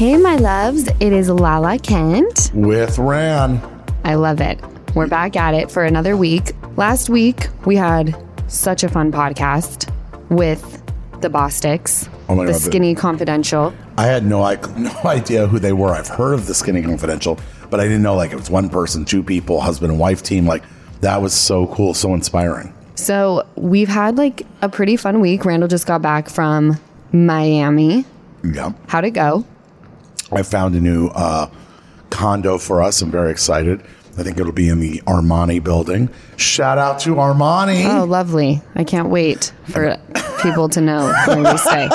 Hey, my loves, it is Lala Kent. with Ran. I love it. We're back at it for another week. Last week, we had such a fun podcast with the Bossticks, Oh my the God, the- Skinny Confidential. I had no, I, no idea who they were. I've heard of the Skinny Confidential, but I didn't know like it was one person, two people, husband and wife team. Like that was so cool, so inspiring. So we've had like a pretty fun week. Randall just got back from Miami. Yeah. How'd it go? I found a new uh, condo for us. I'm very excited. I think it'll be in the Armani building. Shout out to Armani. Oh, lovely. I can't wait for people to know where we stay.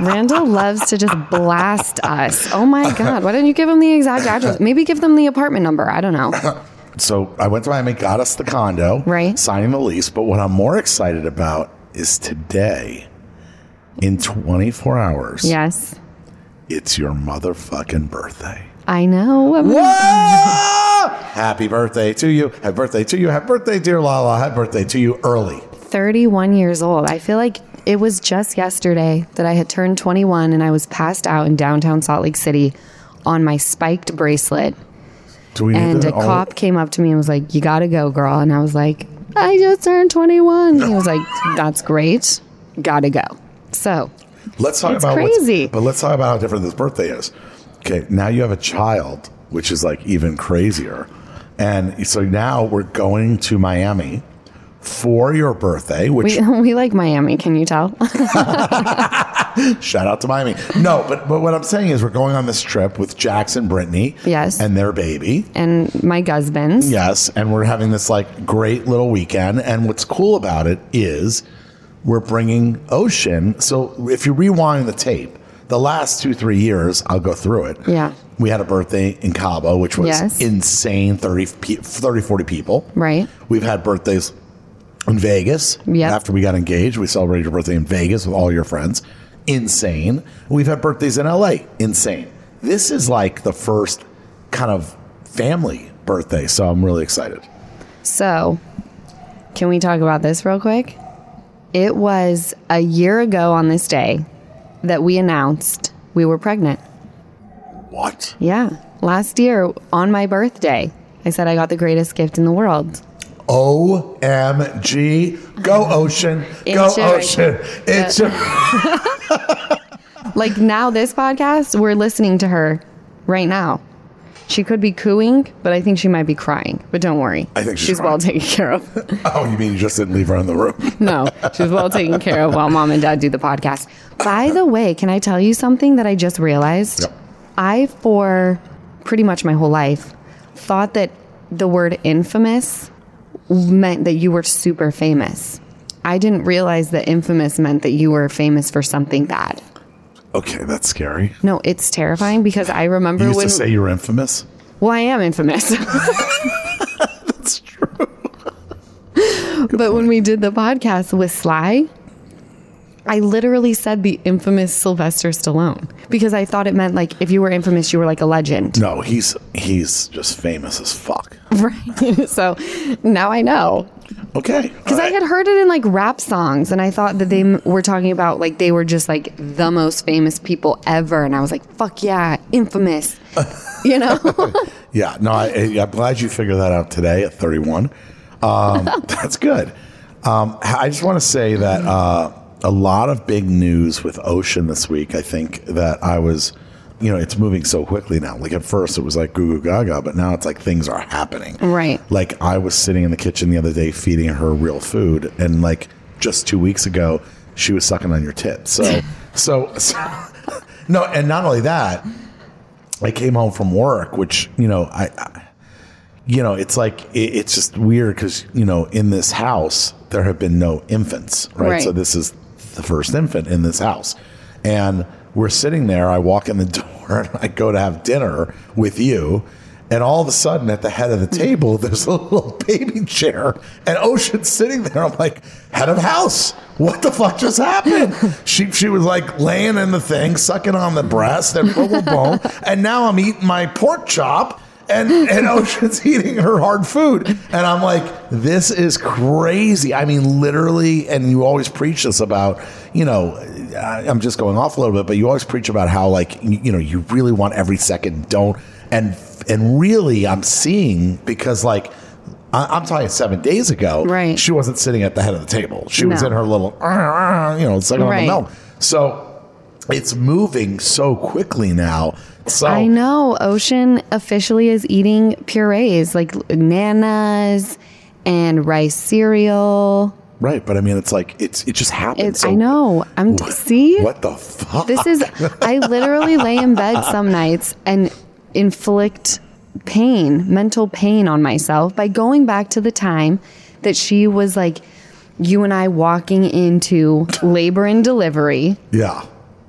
Randall loves to just blast us. Oh my God. Why don't you give him the exact address? Maybe give them the apartment number. I don't know. So I went to Miami, got us the condo, Right. Signing the lease. But what I'm more excited about is today, in 24 hours, Yes. It's your motherfucking birthday. I know. Whoa! Happy birthday to you. Happy birthday to you. Happy birthday, dear Lala. Happy birthday to you early. 31 years old. I feel like it was just yesterday that I had turned 21 and I was passed out in downtown Salt Lake City on my spiked bracelet. Do we And a cop came up to me and was like, You gotta go, girl. And I was like, I just turned 21. He was like, That's great. Gotta go. So, Let's talk It's about crazy. But let's talk about how different this birthday is. Okay, now you have a child, which is like even crazier. And so now we're going to Miami for your birthday, which we, we like Miami. Can you tell? shout out to Miami. No, but but what I'm saying is we're going on this trip with Jackson, Brittany, Yes. and their baby. and my husband's. Yes, and we're having this like great little weekend. And what's cool about it is we're bringing Ocean. So if you rewind the tape, the last two three years, I'll go through it. Yeah. we had a birthday in Cabo, which was Yes. insane 30, 30, 40 people. Right. We've had birthdays in Vegas. Yep. After we got engaged, we celebrated your birthday in Vegas with all your friends. Insane. We've had birthdays in LA. Insane. This is like the first kind of family birthday, so I'm really excited. So, can we talk about this real quick? It was a year ago on this day that we announced we were pregnant. What? Yeah. Last year on my birthday, I said I got the greatest gift in the world. OMG. Go Ocean. Go It's Ocean. Uh, it's your- Like now, this podcast, we're listening to her right now. She could be cooing, but I think she might be crying. But don't worry. I think she's well taken care of. Oh, you mean you just didn't leave her in the room? No, she's well taken care of while mom and dad do the podcast. By the way, can I tell you something that I just realized? Yep. I, for pretty much my whole life, thought that the word infamous meant that you were super famous. I didn't realize that infamous meant that you were famous for something bad. Okay, that's scary. No, it's terrifying because I remember You used when. to say you were infamous. well, I am infamous. That's true. but when we did the podcast with Sly, I literally said the infamous Sylvester Stallone because I thought it meant like if you were infamous, you were like a legend. No, he's he's just famous as fuck. Right. so now I know. Okay. Because I had heard it in like rap songs and I thought that they m- were talking about like they were just like the most famous people ever. And I was like, fuck yeah, infamous. you know? Yeah, no, I, I'm glad you figured that out today at 31. Um, that's good. Um, I just want to say that uh, a lot of big news with Ocean this week. I think that I was, you know, it's moving so quickly now. Like at first it was like goo goo gaga, but now it's like things are happening. Right. Like I was sitting in the kitchen the other day feeding her real food, and like just two weeks ago, she was sucking on your tits. So, so, so no, and not only that, I came home from work, which you know, I, I you know, it's like it, it's just weird because you know, in this house there have been no infants, right? Right. So this is the first infant in this house, and we're sitting there. I walk in the door and I go to have dinner with you. And all of a sudden, at the head of the hmm. table, there's a little baby chair, and Ocean's sitting there. I'm like, head of house, what the fuck just happened? she she was like laying in the thing, sucking on the breast, and boom, boom. And now I'm eating my pork chop, and and Ocean's eating her hard food, and I'm like, this is crazy. I mean, literally, and you always preach this about, you know, I'm just going off a little bit, but you always preach about how like you, know you really want every second, don't, and and really, I'm seeing because like. I- I'm talking seven days ago. Right. She wasn't sitting at the head of the table. She was in her little, uh, uh, you know, on Right. the milk. So it's moving so quickly now. So I know Ocean officially is eating purees like nanas and rice cereal. Right, but I mean, it's like it's it just happens. It's, So I know. I'm see. What the fuck? This is. I literally lay in bed some nights and inflict pain, mental pain on myself by going back to the time that she was like, you and I walking into labor and delivery, yeah.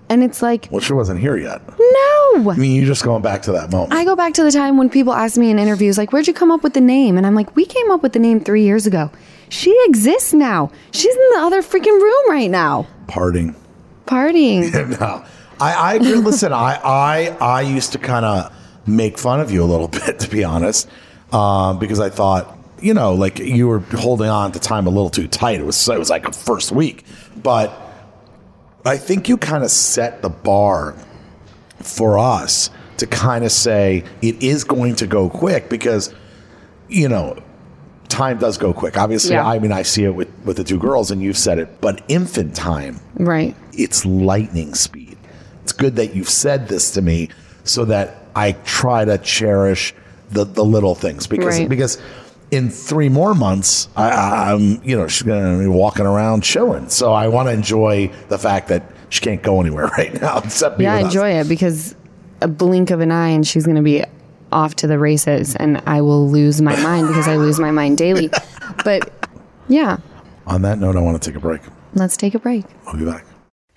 And it's like, Well, she wasn't here yet. no. I mean, you're just going back to that moment. I go back to the time when people ask me in interviews, like, where'd you come up with the name? And I'm like, we came up with the name three years ago. She exists now. She's in the other freaking room right now, Parting. partying. no, I, I agree. listen. I, I, I used to kind of make fun of you a little bit, to be honest, um, because I thought, you know, like you were holding on to time a little too tight. It was, it was like a first week, but I think you kind of set the bar for us to kind of say it is going to go quick because, you know, time does go quick. Obviously, Yeah. I mean, I see it with, with the two girls, and you've said it, but infant time right. it's lightning speed. It's good that you've said this to me so that I try to cherish the, the little things because Right. because in three more months I, I'm you know she's gonna be walking around chilling. So I want to enjoy the fact that she can't go anywhere right now except Yeah, with us. enjoy it because a blink of an eye and she's going to be off to the races and I will lose my mind because I lose my mind daily. But yeah, On that note, I want to take a break. let's take a break. I'll be back.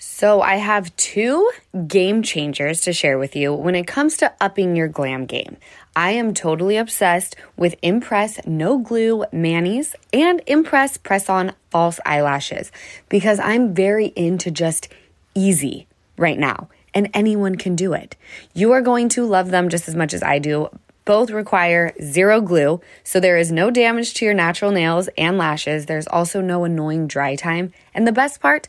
So, I have two game changers to share with you when it comes to upping your glam game. I am totally obsessed with Impress No Glue Manis and Impress Press On False Eyelashes because I'm very into just easy right now and anyone can do it. You are going to love them just as much as I do. Both require zero glue, so there is no damage to your natural nails and lashes. There's also no annoying dry time. And the best part,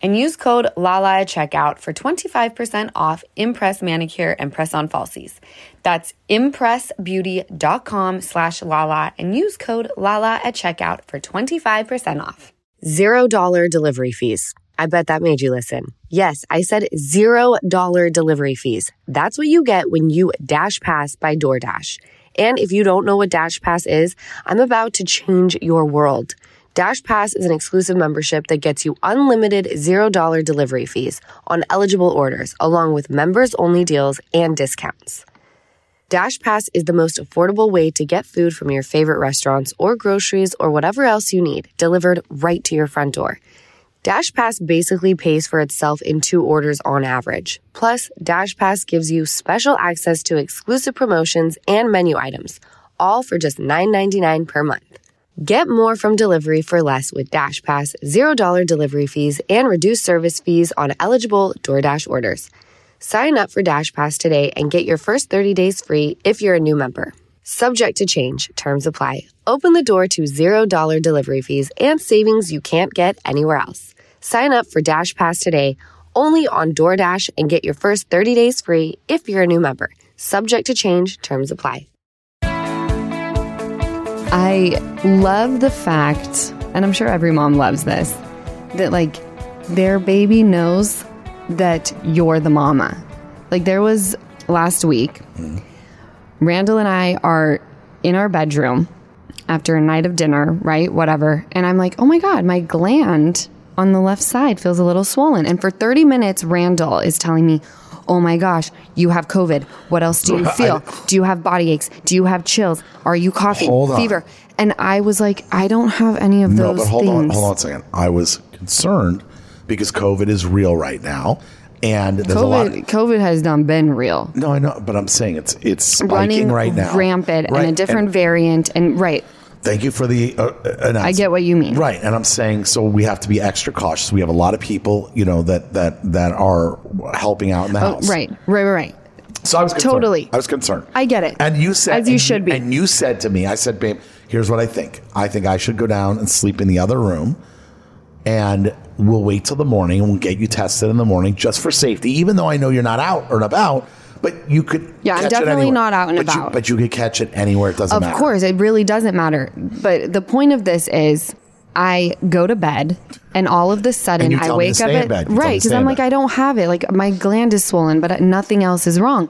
and use code LALA at checkout for 25% off Impress Manicure and Press On Falsies. That's impressbeauty.com slash LALA and use code LALA at checkout for 25% off. Zero dollar delivery fees. I bet that made you listen. Yes, I said zero dollar delivery fees. That's what you get when you Dash Pass by DoorDash. And if you don't know what Dash Pass is, I'm about to change your world. Dash Pass is an exclusive membership that gets you unlimited $0 delivery fees on eligible orders, along with members only deals and discounts. Dash Pass is the most affordable way to get food from your favorite restaurants or groceries or whatever else you need delivered right to your front door. Dash Pass basically pays for itself in two orders on average. Plus, Dash Pass gives you special access to exclusive promotions and menu items, all for just $9.99 per month. Get more from delivery for less with Dash Pass, $0 delivery fees, and reduced service fees on eligible DoorDash orders. Sign up for Dash Pass today and get your first 30 days free if you're a new member. Subject to change, terms apply. Open the door to $0 delivery fees and savings you can't get anywhere else. Sign up for Dash Pass today only on DoorDash and get your first 30 days free if you're a new member. Subject to change, terms apply. I love the fact, and I'm sure every mom loves this, that like their baby knows that you're the mama. Like there was last week, Randall and I are in our bedroom after a night of dinner, right? Whatever. And I'm like, oh my God, my gland on the left side feels a little swollen. And for 30 minutes, Randall is telling me, oh my gosh, you have COVID. What else do you feel? Do you have body aches? Do you have chills? Are you coughing? Hold on. Fever? And I was like, I don't have any of those. No, those but hold things. on, hold on a second. I was concerned because COVID is real right now, and there's a lot. COVID, COVID has not been real. no, I know, but I'm saying it's it's spiking Running right now, rampant Right, and a different variant. And right, Thank you for the uh, uh, announcement. I get what you mean. Right, and I'm saying so we have to be extra cautious. We have a lot of people, you know, that that that are helping out in the Oh, house. right, right, right, right. So I was concerned. Totally. I was concerned. I get it. And you said, As you should be. And you said to me, I said, babe, here's what I think. I think I should go down and sleep in the other room, and we'll wait till the morning and we'll get you tested in the morning just for safety. Even though I know you're not out or about, but you could. Yeah, I'm catch it definitely not out and but You, about. but you could catch it anywhere. It doesn't Of matter. Of course, it really doesn't matter. But the point of this is I go to bed and all of the sudden you I tell me to wake up in at bed. You tell me to right because I'm like. I don't have it. Like my gland is swollen, but nothing else is wrong.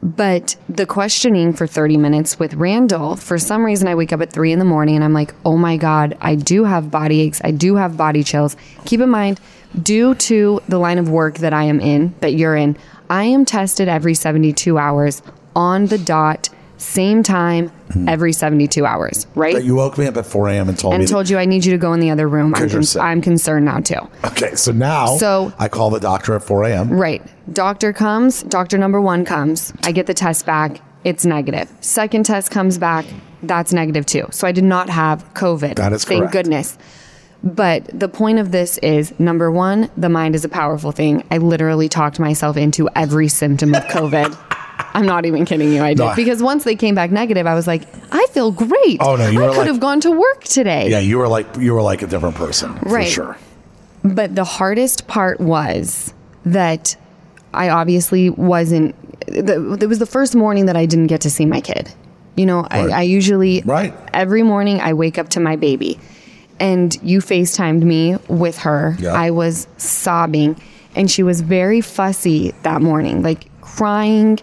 But the questioning for 30 minutes with Randall, for some reason, I wake up at three in the morning and I'm like, oh my God, I do have body aches. I do have body chills. Keep in mind, due to the line of work that I am in, that you're in, I am tested every 72 hours on the dot, same time, hmm. every 72 hours, right? But you woke me up at 4 a.m. and told me. and told you I need you to go in the other room. I'm, con-. I'm concerned now too. okay, so now So- I call the doctor at 4 a.m. Right. Doctor comes, doctor number one comes. I get the test back. It's negative. Second test comes back. That's negative too. So I did not have COVID. That is Thank correct. goodness. But the point of this is number one, the mind is a powerful thing. I literally talked myself into every symptom of COVID. I'm not even kidding you. I did. No, because once they came back negative, I was like, I feel great. Oh, no, you I could like- have gone to work today. Yeah, you were like you were like a different person Right. for sure. But the hardest part was that I obviously wasn't. The, it was the first morning that I didn't get to see my kid. You know, Right. I, I usually Right. every morning I wake up to my baby, and you FaceTimed me with her. Yeah. I was sobbing, and she was very fussy that morning, like crying.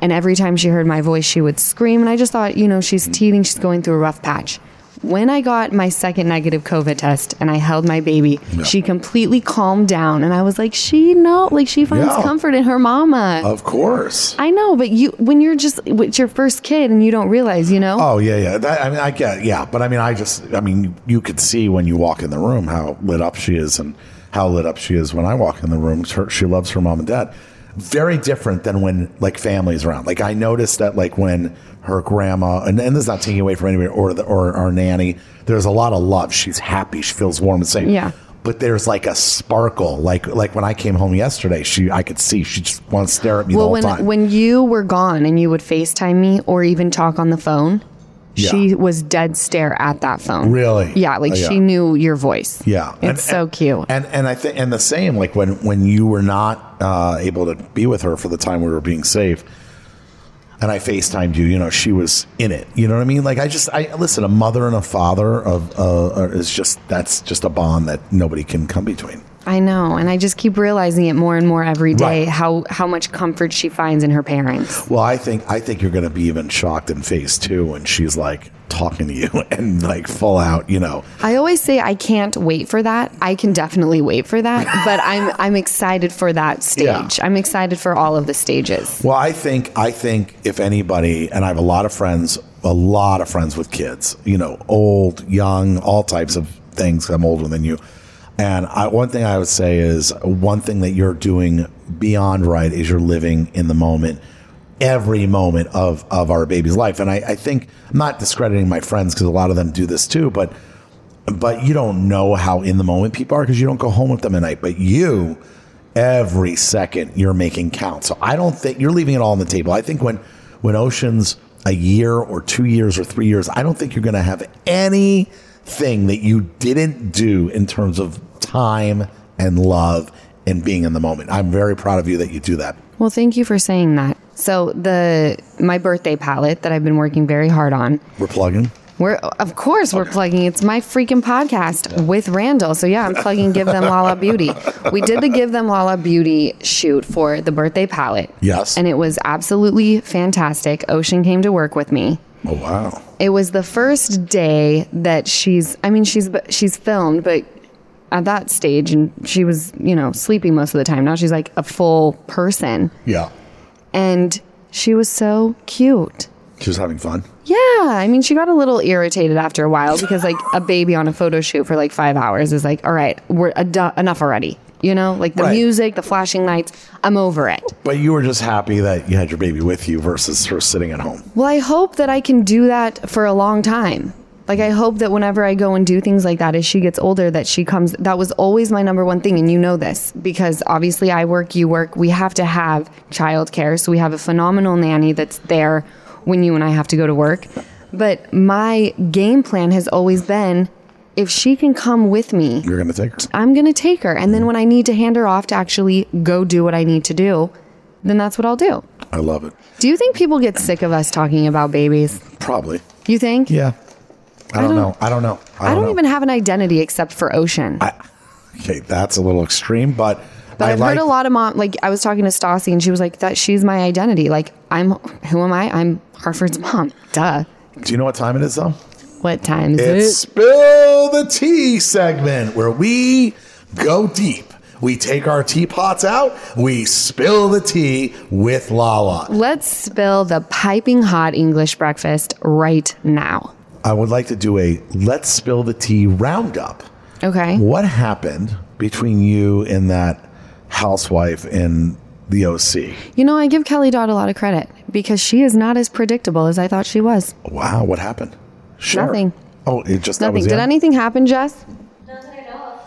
And every time she heard my voice, she would scream. And I just thought, you know, she's mm. teething, she's going through a rough patch. When I got my second negative COVID test and I held my baby, Yeah. she completely calmed down. And I was like, she know, like she finds Yeah. comfort in her mama. Of course. I know, but you, when you're just, it's your first kid and you don't realize, you know? Oh yeah, yeah. That, I mean, I get, yeah, but I mean, I just, I mean, you could see when you walk in the room how lit up she is, and how lit up she is when I walk in the room. Her, she loves her mom and dad. Very different than when like families around. Like I noticed that like when her grandma, and, and this is not taking away from anybody or the, or our nanny. There's a lot of love. She's happy. She feels warm and safe. Yeah. But there's like a sparkle, like like when I came home yesterday, she I could see she just wants to stare at me well, the when, whole time. when you were gone and you would FaceTime me or even talk on the phone, Yeah. she was dead stare at that phone. Really? Yeah, like Oh, yeah. she knew your voice. Yeah, It's so cute. And and I think and the same like when when you were not uh, able to be with her for the time we were being safe, and I Facetimed you. You know, she was in it. You know what I mean? Like I just I listen. A mother and a father of uh, is just that's just a bond that nobody can come between. I know, and I just keep realizing it more and more every day Right. how how much comfort she finds in her parents. Well, I think I think you're going to be even shocked in phase two when she's like talking to you and like full out. You know, I always say I can't wait for that. I can definitely wait for that, but I'm I'm excited for that stage. Yeah. I'm excited for all of the stages. Well, I think I think if anybody, and I have a lot of friends, a lot of friends with kids, you know, old, young, all types of things. I'm older than you, and I, one thing I would say is one thing that you're doing beyond right is you're living in the moment, every moment of of our baby's life. And I, I think I'm not discrediting my friends because a lot of them do this too, but but you don't know how in the moment people are because you don't go home with them at night. But you, every second you're making count. So I don't think you're leaving it all on the table. I think when when Ocean's a year or two years or three years, I don't think you're going to have anything that you didn't do in terms of time and love and being in the moment. I'm very proud of you that you do that. Well, thank you for saying that. So the my birthday palette that I've been working very hard on. We're plugging. We're of course we're plugging. It's my freaking podcast with Randall. So yeah, I'm plugging Give Them Lala Beauty. We did the Give Them Lala Beauty shoot for the birthday palette. Yes. And it was absolutely fantastic. Ocean came to work with me. Oh wow. It was the first day that she's I mean she's she's filmed but at that stage and she was, you know, sleeping most of the time. Now she's like a full person Yeah. and she was so cute. She was having fun. Yeah, I mean, she got a little irritated after a while because, like, a baby on a photo shoot for like five hours is like, all right, we're ado- enough already. You know, like the Right. music, the flashing lights. I'm over it. But you were just happy that you had your baby with you versus her sitting at home. Well, I hope that I can do that for a long time. Like, I hope that whenever I go and do things like that, as she gets older, that she comes. That was always my number one thing, and you know this because obviously I work, you work. We have to have childcare, so we have a phenomenal nanny that's there when you and I have to go to work. But my game plan has always been if she can come with me, You're gonna take her. I'm going to take her. And then when I need to hand her off to actually go do what I need to do, then that's what I'll do. I love it. Do you think people get sick of us talking about babies? Probably. You think? Yeah. I don't, don't- know. I don't know. I I don't, don't know. even have an identity except for Ocean. Okay, that's a little extreme, but, but I I've like. heard a lot of mom like I was talking to Stassi and she was like that she's my identity. Like I'm who am I? I'm Hartford's mom. Duh. Do you know what time it is though? What time is It's it? Spill the Tea segment where we go deep. We take our teapots out, we spill the tea with Lala. Let's spill the piping hot English breakfast right now. I would like to do a let's spill the tea roundup. Okay. What happened between you and that housewife in the OC? You know, I give Kelly Dodd a lot of credit because she is not as predictable as I thought she was. Wow, what happened? Share. Nothing. Oh, it just Nothing. Did anything happen, Jess?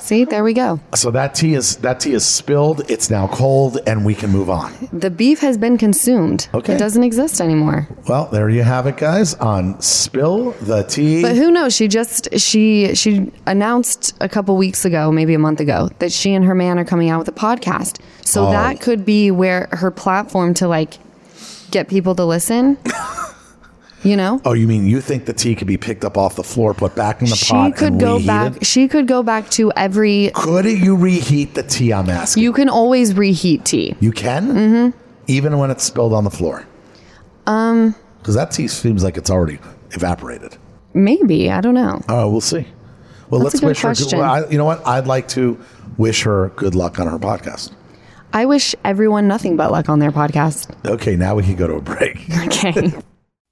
See, there we go. So that tea is that tea is spilled. It's now cold, and we can move on. The beef has been consumed. Okay. It doesn't exist anymore. Well, there you have it, guys. On spill the tea. But who knows? She just she she announced a couple weeks ago, maybe a month ago, that she and her man are coming out with a podcast. So Oh. that could be where her platform to like get people to listen. you know? oh, you mean you think the tea could be picked up off the floor, put back in the She pot, She could go back she could go back to every Could you reheat the tea? I'm asking. you can always reheat tea. You can, mm-hmm. even when it's spilled on the floor. Um, because that tea seems like it's already evaporated. Maybe. I don't know. Oh, we'll see. Well, That's let's good wish her. question. Well, I, you know what? I'd like to wish her good luck on her podcast. I wish everyone nothing but luck on their podcast. Okay, now we can go to a break. Okay.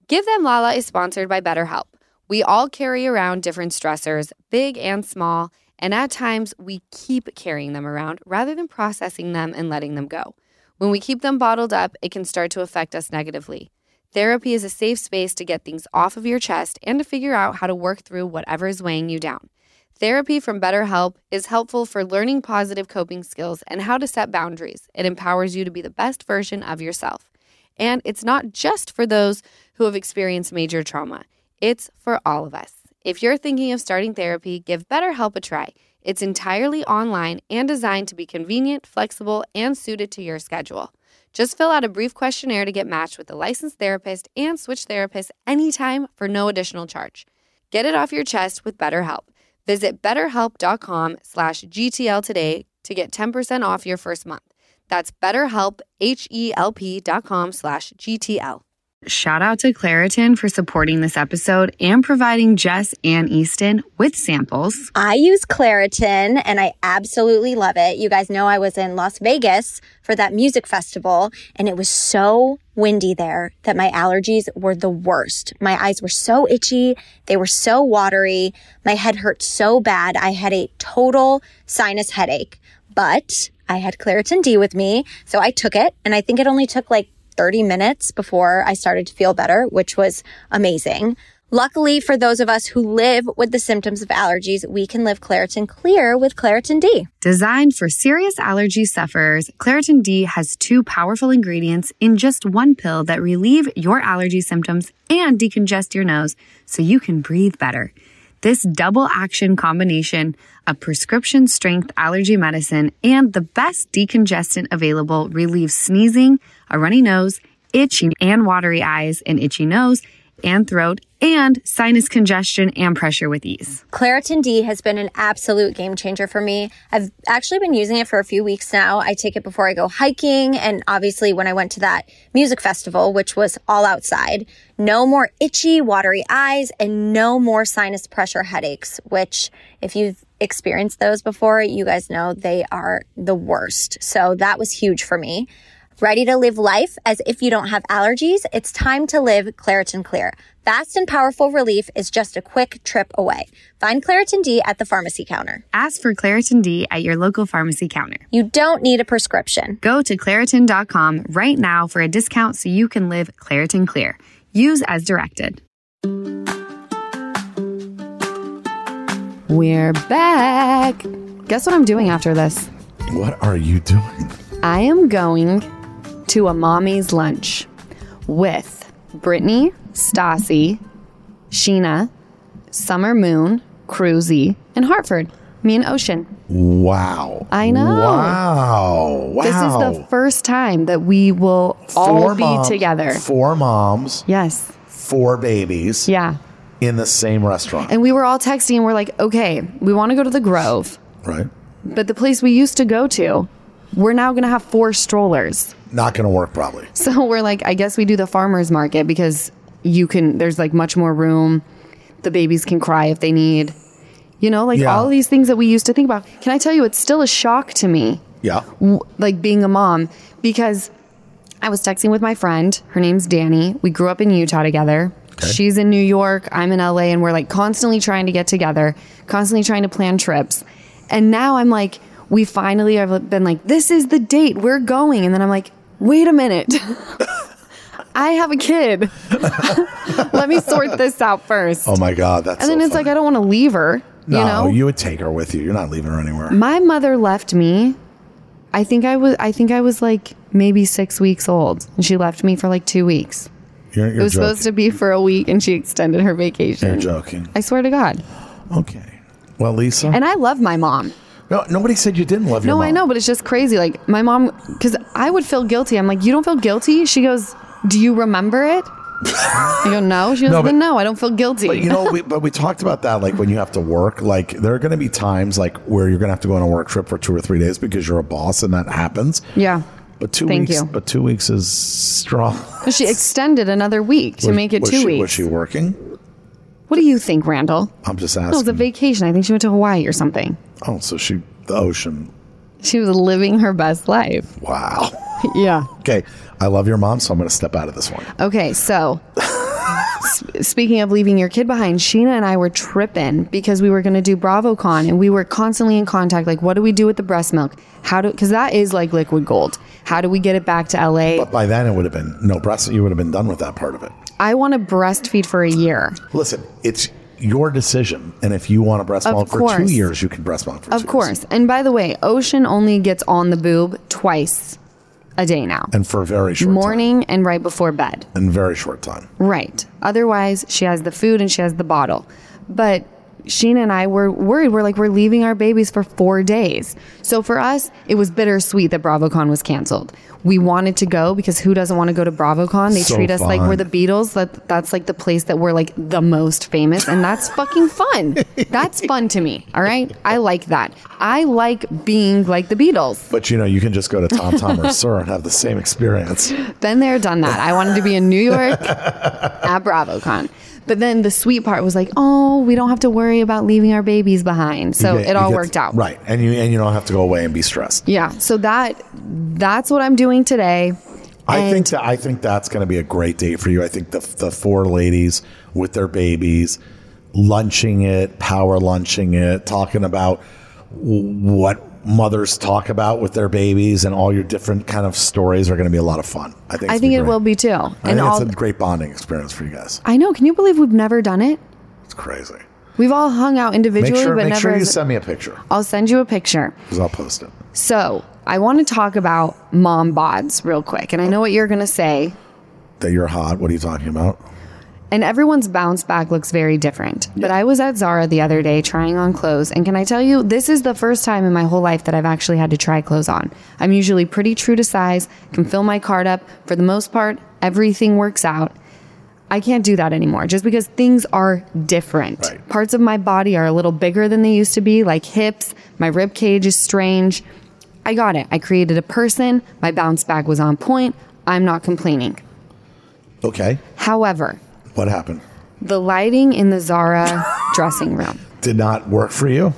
Give Them Lala is sponsored by BetterHelp. We all carry around different stressors, big and small, and at times we keep carrying them around rather than processing them and letting them go. When we keep them bottled up, it can start to affect us negatively. Therapy is a safe space to get things off of your chest and to figure out how to work through whatever is weighing you down. Therapy from BetterHelp is helpful for learning positive coping skills and how to set boundaries. It empowers you to be the best version of yourself. And it's not just for those who have experienced major trauma, it's for all of us. If you're thinking of starting therapy, give BetterHelp a try. It's entirely online and designed to be convenient, flexible, and suited to your schedule. Just fill out a brief questionnaire to get matched with a licensed therapist and switch therapists anytime for no additional charge. Get it off your chest with BetterHelp. Visit betterhelp.com slash GTL today to get 10% off your first month. That's betterhelp, H-E-L-P dot com slash GTL. Shout out to Claritin for supporting this episode and providing Jess and Easton with samples. I use Claritin and I absolutely love it. You guys know I was in Las Vegas for that music festival and it was so windy there that my allergies were the worst. My eyes were so itchy. They were so watery. My head hurt so bad. I had a total sinus headache, but I had Claritin D with me. So I took it and I think it only took like 30 minutes before I started to feel better, which was amazing. Luckily, for those of us who live with the symptoms of allergies, we can live Claritin Clear with Claritin D. Designed for serious allergy sufferers, Claritin D has two powerful ingredients in just one pill that relieve your allergy symptoms and decongest your nose so you can breathe better. This double action combination of prescription strength allergy medicine and the best decongestant available relieves sneezing, a runny nose, itchy and watery eyes, an itchy nose and throat, and sinus congestion and pressure with ease. Claritin D has been an absolute game changer for me. I've actually been using it for a few weeks now. I take it before I go hiking. And obviously when I went to that music festival, which was all outside, no more itchy, watery eyes and no more sinus pressure headaches, which if you've experienced those before, you guys know they are the worst. So that was huge for me. Ready to live life as if you don't have allergies? It's time to live Claritin Clear. Fast and powerful relief is just a quick trip away. Find Claritin D at the pharmacy counter. Ask for Claritin D at your local pharmacy counter. You don't need a prescription. Go to Claritin.com right now for a discount so you can live Claritin Clear. Use as directed. We're back. Guess what I'm doing after this? What are you doing? I am going to a mommy's lunch with Brittany, Stassi, Scheana, Summer Moon, Cruzy, and Hartford. Me and Ocean. Wow. I know. Wow. Wow. This is the first time that we will all Four be moms- together. Four moms, Yes. four babies Yeah. in the same restaurant. And we were all texting and we're like, okay, we want to go to the Grove, right? but the place we used to go to, we're now going to have four strollers. Not going to work probably. So we're like, I guess we do the farmer's market because you can, there's like much more room. The babies can cry if they need, you know, like Yeah. all these things that we used to think about. Can I tell you, it's still a shock to me, Yeah. w- like being a mom, because I was texting with my friend. Her name's Danny. We grew up in Utah together. She's in New York. I'm in LA, and we're like constantly trying to get together, constantly trying to plan trips. And now I'm like, we finally have been like, this is the date we're going. And then I'm like, wait a minute. I have a kid. Let me sort this out first. Oh my God. That's and then so it's like. I don't want to leave her. no, you know, you would take her with you. You're not leaving her anywhere. my mother left me. I think I was. I think I was like maybe six weeks old, and she left me for like two weeks. You're, you're It was joking. supposed to be for a week, and she extended her vacation. You're joking. I swear to God. Okay. Well, Lisa. And I love my mom. No, nobody said you didn't love your No, mom. I know, but it's just crazy. Like my mom, because I would feel guilty. I'm like, you don't feel guilty? She goes, Do you remember it? I go, No. She goes, No, but- no, I don't feel guilty. But you know, we, but we talked about that, like when you have to work. Like there are going to be times like where you're going to have to go on a work trip for two or three days because you're a boss, and that happens. yeah. But two Thank weeks. you. But two weeks is strong. She extended another week to Was- make it two she, weeks. Was she working? What do you think, Randall? I'm just asking. No, it was a vacation. I think she went to Hawaii or something. Oh, so she the ocean. She was living her best life. Wow. Yeah. Okay, I love your mom, so I'm going to step out of this one. Okay, so s- speaking of leaving your kid behind, Scheana and I were tripping because we were going to do BravoCon and we were constantly in contact. Like, what do we do with the breast milk? How do, because that is like liquid gold. How do we get it back to LA? But by then, it would have been no breast. You would have been done with that part of it. I want to breastfeed for a year. Listen, it's your decision, and if you want to breast milk for two years, you can breast milk for two Of years. course. And by the way, Ocean only gets on the boob twice a day now and for a very short time. morning and right before bed. time. In very short time. Right. Otherwise, she has the food and she has the bottle. But Scheana and I were worried. We're like, we're leaving our babies for four days. So for us, it was bittersweet that BravoCon was canceled. We wanted to go because who doesn't want to go to BravoCon? They So treat us like we're the Beatles. That that's like the place that we're like the most famous, and that's fucking fun. that's fun to me. All right, I like that. I like being like the Beatles. But you know, you can just go to Tom Tom or Sur and have the same experience. Been there, done that. I wanted to be in New York at BravoCon. But then the sweet part was like, oh, we don't have to worry about leaving our babies behind. So get- it all get- worked out. right? And you and you don't have to go away and be stressed. Yeah. So that that's what I'm doing today. I And- think that I think that's going to be a great date for you. I think the the four ladies with their babies, lunching it, power lunching it, talking about what mothers talk about with their babies, and all your different kind of stories are going to be a lot of fun. I think. I think it will be too. I And all it's a great bonding experience for you guys. I know. Can you believe we've never done it? It's crazy. We've all hung out Make individually, sure, but make never. sure you send me a picture I'll send you a picture. because I'll post it. So I want to talk about mom bods real quick, and I know what you're going to say. That you're hot. What are you talking about? And everyone's bounce back looks very different. But I was at Zara the other day trying on clothes. And can I tell you, this is the first time in my whole life that I've actually had to try clothes on. I'm usually pretty true to size, can fill my cart up. For the most part, everything works out. I can't do that anymore just because things are different. Right. Parts of my body are a little bigger than they used to be, like hips, my rib cage is strange. I got it. I created a person, my bounce back was on point. I'm not complaining. Okay. However, What happened? the lighting in the Zara dressing room. Did not work for you?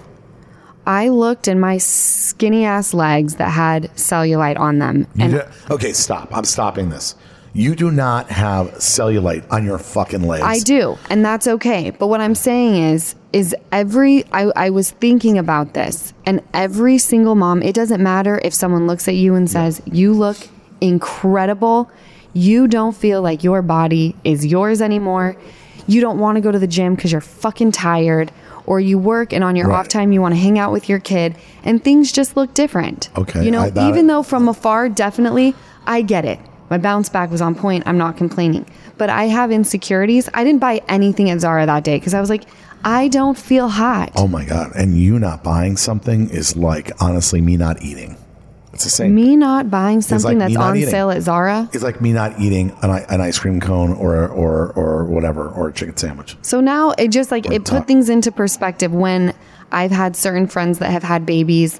I looked in my skinny ass legs that had cellulite on them. You And did- okay, stop. I'm stopping this. You do not have cellulite on your fucking legs. I do, and that's okay. But what I'm saying is, is every I, I was thinking about this, and every single mom, it doesn't matter if someone looks at you and says, You look incredible. You don't feel like your body is yours anymore. You don't want to go to the gym because you're fucking tired. Or you work and on your Right. off time you want to hang out with your kid and things just look different. Okay, You know, I- even though from afar, definitely, I get it. My bounce back was on point. I'm not complaining. But I have insecurities. I didn't buy anything at Zara that day because I was like, I don't feel hot. Oh my god! And you not buying something is like honestly me not eating. It's the same. me not buying something like that's on eating. sale at Zara. It's like me not eating an, an ice cream cone or or or whatever or a chicken sandwich. So now it just like it top. put things into perspective when I've had certain friends that have had babies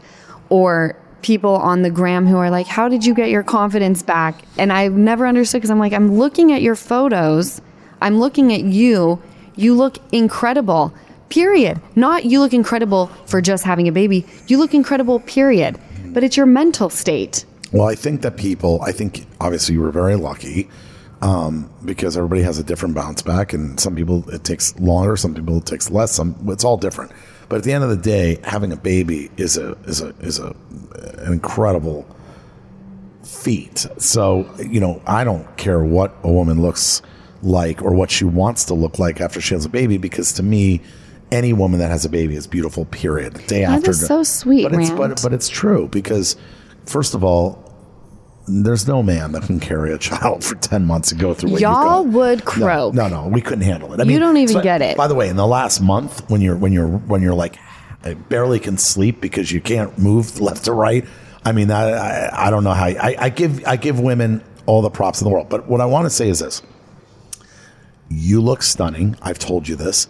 or people on the gram who are like, How did you get your confidence back? And I've never understood because I'm like, I'm looking at your photos, I'm looking at you, you look incredible. Period. Not you look incredible for just having a baby. You look incredible, period. But it's your mental state. Well, I think that people. I think obviously you were very lucky um, because everybody has a different bounce back, and some people it takes longer, some people it takes less. Some it's all different. But at the end of the day, having a baby is a is a is a an incredible feat. So you know, I don't care what a woman looks like or what she wants to look like after she has a baby, because to me. Any woman that has a baby is beautiful. Period. Day That after. is so sweet, but it's, but, but it's true because, first of all, there's no man that can carry a child for 10 months and go through what Y'all would No, croak. No, no, we couldn't handle it. I You don't even so- get it. By the way, in the last month, when you're when you're when you're like I barely can sleep because you can't move left to right. I mean, I I, I don't know how. I, I give I give women all the props in the world, but what I want to say is this: you look stunning. I've told you this,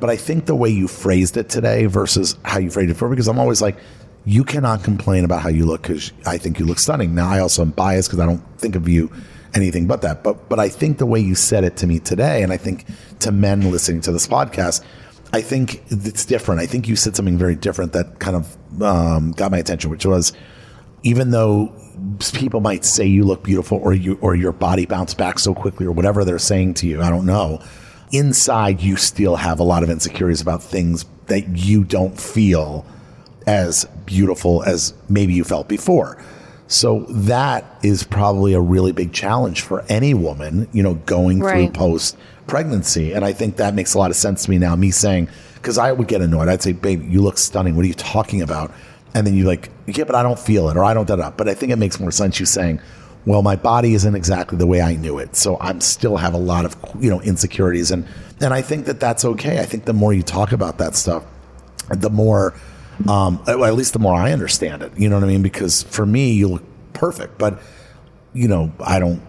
but I think the way you phrased it today versus how you phrased it before, because I'm always like, you cannot complain about how you look because I think you look stunning. Now, I also am biased because I don't think of you anything but that. But but I think the way you said it to me today, and I think to men listening to this podcast, I think it's different. I think you said something very different that kind of um, got my attention, which was even though people might say you look beautiful or you or your body bounced back so quickly or whatever they're saying to you, I don't know. Inside you still have a lot of insecurities about things that you don't feel as beautiful as maybe you felt before. So that is probably a really big challenge for any woman, you know, going through post pregnancy. And I think that makes a lot of sense to me now, me saying, because I would get annoyed. I'd say, babe, you look stunning. What are you talking about? And then you like, yeah, but I don't feel it or I don't da da. But I think it makes more sense you saying, well, my body isn't exactly the way I knew it. So I'm still have a lot of, you know, insecurities. And, and I think that that's okay. I think the more you talk about that stuff, the more, um, at least the more I understand it. You know what I mean? Because for me, you look perfect, but you know, I don't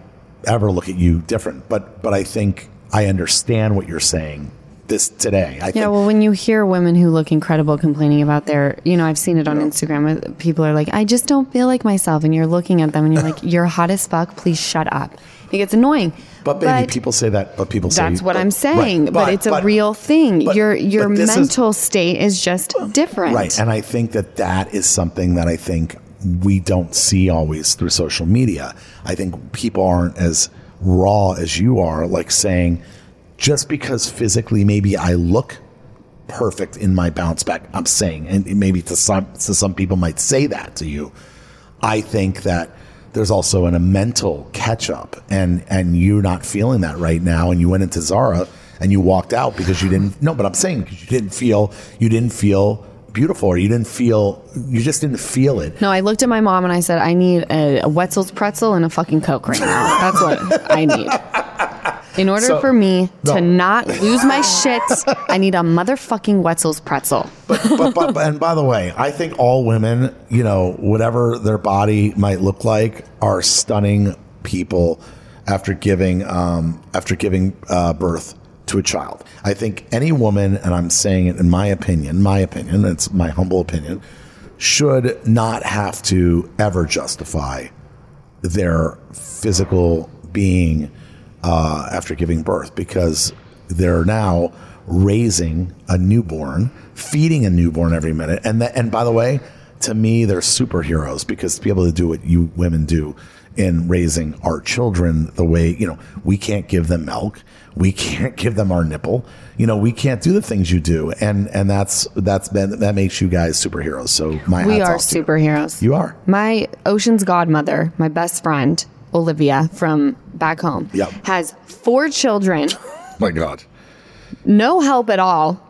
ever look at you different. But but I think I understand what you're saying this today. I think, Yeah, well, when you hear women who look incredible complaining about their, you know, I've seen it on Instagram. uh, People are like, I just don't feel like myself. And you're looking at them and you're like, you're hot as fuck. Please shut up. It gets annoying. but baby, people say that. But people say That's what but- I'm saying. right, but, it's a real thing. but- your your but this is- mental state is just different. Right. And I think that that is something that I think we don't see always through social media. I think people aren't as raw as you are, like saying, just because physically maybe I look perfect in my bounce back, I'm saying, and maybe to some, to some people might say that to you. I think that there's also an, a mental catch up and, and you're not feeling that right now. And you went into Zara and you walked out because you didn't, no, but I'm saying because you didn't feel, you didn't feel beautiful or you didn't feel, you just didn't feel it. No, I looked at my mom and I said, I need a, a Wetzel's pretzel and a fucking Coke right now. That's what I need. In order So- for me no. to not lose my shit, I need a motherfucking Wetzel's pretzel. but, but, but and by the way, I think all women, you know, whatever their body might look like, are stunning people after giving um, after giving uh, birth to a child. I think any woman, and I'm saying it in my opinion, my opinion, it's my humble opinion, should not have to ever justify their physical being uh, after giving birth because they're now raising a newborn, feeding a newborn every minute, and that, and by the way, to me, they're superheroes because to be able to do what you women do in raising our children the way you know we can't give them milk we can't give them our nipple you know we can't do the things you do and and that's that's been that makes you guys superheroes so my We are to you. superheroes. you are My Ocean's godmother, my best friend, Olivia from back home, Yep. has four children, my god no help at all,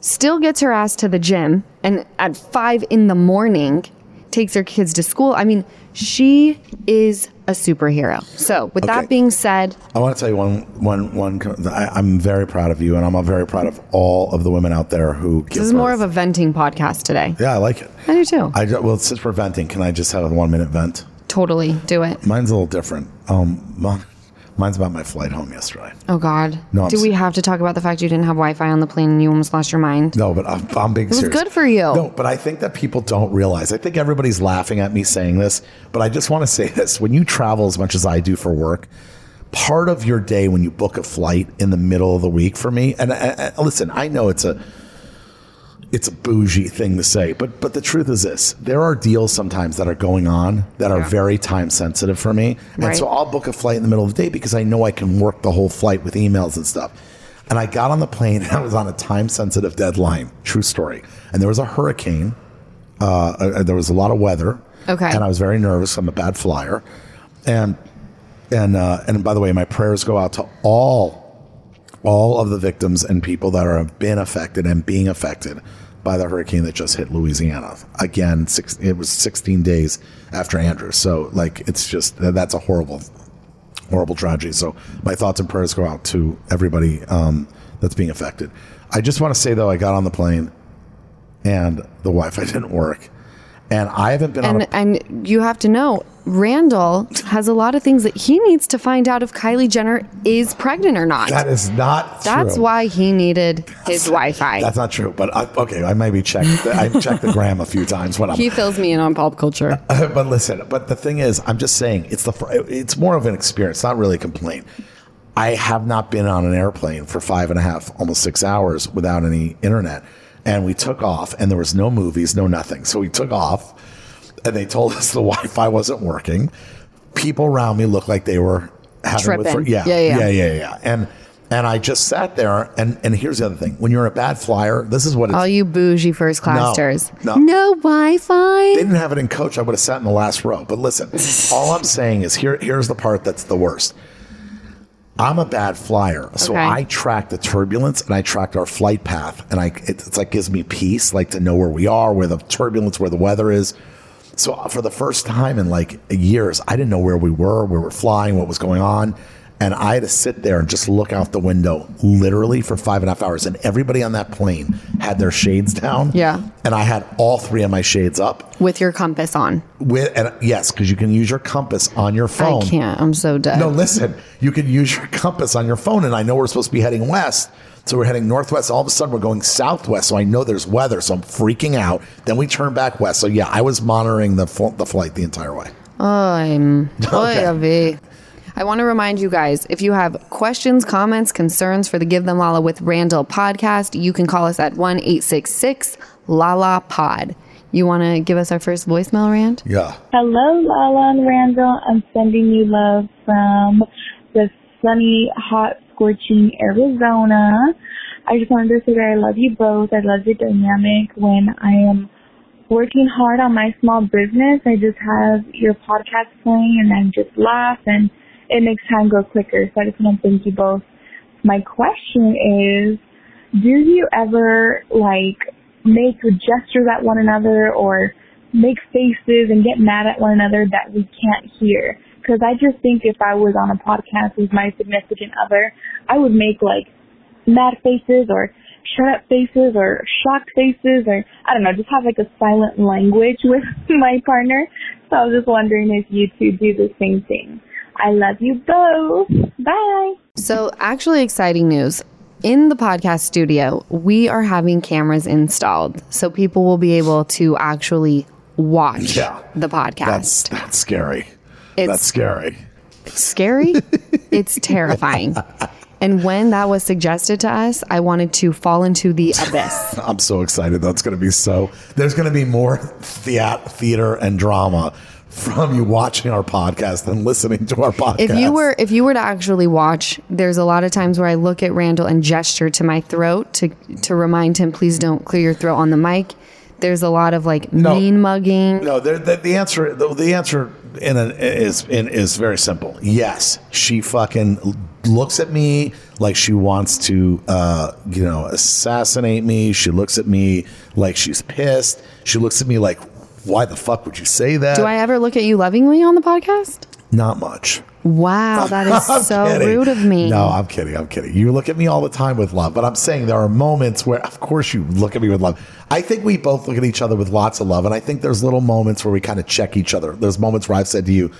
still gets her ass to the gym, and at five in the morning takes her kids to school. I mean, she is a superhero. So, with Okay. that being said, I want to tell you one, one, one. I, I'm very proud of you, and I'm very proud of all of the women out there who. Give this is more birth. of a venting podcast today. Yeah, I like it. I do too. I well, since we're venting, can I just have a one minute vent? Totally do it. Mine's a little different. Um, mi- mine's about my flight home yesterday. Oh God. No, I'm do we have to talk about the fact you didn't have Wi-Fi on the plane and you almost lost your mind? No, but I'm, I'm being was serious. good for you. No, but I think that people don't realize. I think everybody's laughing at me saying this, but I just want to say this: when you travel as much as I do for work, part of your day when you book a flight in the middle of the week for me, and I, I, listen, I know it's a it's a bougie thing to say, but but the truth is this: there are deals sometimes that are going on that are very time sensitive for me, and Right. so I'll book a flight in the middle of the day because I know I can work the whole flight with emails and stuff. And I got on the plane and I was on a time sensitive deadline. True story. And there was a hurricane. Uh, uh, there was a lot of weather. Okay. And I was very nervous. I'm a bad flyer. And and uh, and by the way, my prayers go out to all all of the victims and people that are have been affected and being affected by the hurricane that just hit Louisiana. Again, six, it was 16 days after Andrew. So like it's just that's a horrible horrible tragedy. So my thoughts and prayers go out to everybody um, that's being affected. I just want to say though, I got on the plane and the Wi-Fi didn't work, and I haven't been on. And A, and you have to know, Randall has a lot of things that he needs to find out if Kylie Jenner is pregnant or not. that is not. That's true. why he needed his Wi-Fi. That's not true. But I, okay, I maybe checked. I checked the gram a few times when I'm. he fills me in on pop culture. but listen, but the thing is, I'm just saying it's the it's more of an experience, not really a complaint. I have not been on an airplane for five and a half, almost six hours without any internet, and we took off, and there was no movies, no nothing. So we took off, and they told us the Wi-Fi wasn't working. People around me looked like they were having with Tripping. yeah, Yeah, yeah. yeah, yeah, yeah, and. And I just sat there, and, and here's the other thing: when you're a bad flyer, this is what it's All you bougie first classers. no. no Wi-Fi. they didn't have it in coach, I would have sat in the last row. But listen, all I'm saying is here here's the part that's the worst. I'm a bad flyer, so Okay. I track the turbulence and I track our flight path, and I it, it's like gives me peace, like to know where we are, where the turbulence, where the weather is. So uh, for the first time in like years, I didn't know where we were, where we're flying, what was going on. And I had to sit there and just look out the window literally for five and a half hours. And everybody on that plane had their shades down. Yeah. And I had all three of my shades up. With your compass on. With and yes, because you can use your compass on your phone. I can't. I'm so dead. No, listen, you can use your compass on your phone, and I know we're supposed to be heading west. So we're heading northwest. All of a sudden, we're going southwest. So I know there's weather. So I'm freaking out. Then we turn back west. So yeah, I was monitoring the fl- the flight the entire way. Oh, I'm Okay. Okay. I want to remind you guys if you have questions, comments, concerns for the Give Them Lala with Randall podcast, you can call us at 1 866 Lala Pod. You want to give us our first voicemail, Rand? Yeah. Hello, Lala and Randall. I'm sending you love from the sunny, hot, scorching Arizona. I just wanted to say that I love you both. I love your dynamic when I am working hard on my small business. I just have your podcast playing and I just laugh and it makes time go quicker. So I just want to thank you both. My question is, do you ever like make gestures at one another or make faces and get mad at one another that we can't hear? Because I just think if I was on a podcast with my significant other, I would make like mad faces or shut up faces or shocked faces or I don't know, just have like a silent language with my partner. So I was just wondering if you two do the same thing. I love you both. Bye. So, actually, exciting news. In the podcast studio, we are having cameras installed so people will be able to actually watch Yeah. the podcast. That's that's scary. It's- that's scary. scary. it's terrifying. And when that was suggested to us, I wanted to fall into the abyss. I'm so excited. That's going to be so. There's going to be more thea- theater and drama from you watching our podcast and listening to our podcast. If you were if you were to actually watch, there's a lot of times where I look at Randall and gesture to my throat to to remind him, please don't clear your throat on the mic. There's a lot of like No. mean mugging. No, the, the, the answer the, the answer in a, is in, is very simple. Yes, she fucking looks at me like she wants to, uh, you know, assassinate me. She looks at me like she's pissed. She looks at me like, why the fuck would you say that? Do I ever look at you lovingly on the podcast? Not much. Wow, that is so kidding. rude of me. No, I'm kidding. I'm kidding. You look at me all the time with love, but I'm saying there are moments where, of course, you look at me with love. I think we both look at each other with lots of love, and I think there's little moments where we kind of check each other. There's moments where I've said to you,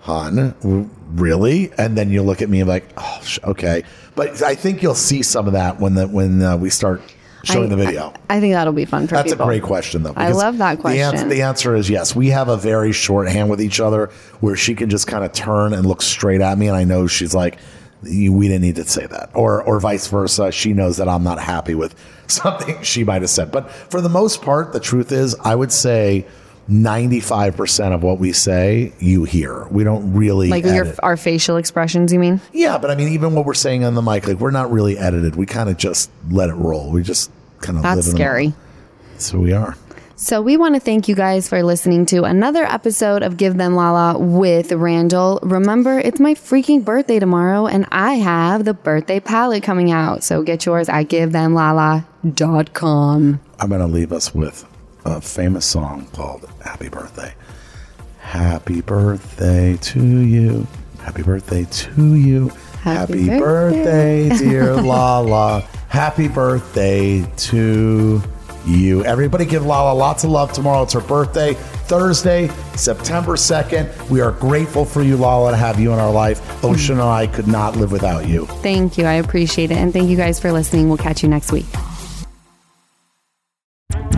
"Hon, really?" And then you look at me and like, "Oh, sh- okay." But I think you'll see some of that when the when uh, we start showing I- the video. I, I think that'll be fun for That's people. a great question, though. I love that The answer, question. the answer is yes. We have a very shorthand with each other where she can just kind of turn and look straight at me, and I know she's like, "We didn't need to say that," or or vice versa. She knows that I'm not happy with something she might have said. But for the most part, the truth is, I would say. 95% of what we say you hear we don't really Like your our facial expressions, you mean? yeah but i mean even what we're saying on the mic like we're not really edited we kind of just let it roll we just kind of That's live in scary. so we are So we want to thank you guys for listening to another episode of Give Them Lala with Randall. Remember, it's my freaking birthday tomorrow and I have the birthday palette coming out. So get yours at givethemlala.com. I'm going to leave us with a famous song called Happy Birthday. Happy birthday to you. Happy birthday to you. Happy Happy, birthday, dear Lala. Happy birthday to you. Everybody give Lala lots of love tomorrow. It's her birthday, Thursday, September 2nd. We are grateful for you, Lala, to have you in our life. Ocean and I could not live without you. Thank you. I appreciate it. And thank you guys for listening. We'll catch you next week.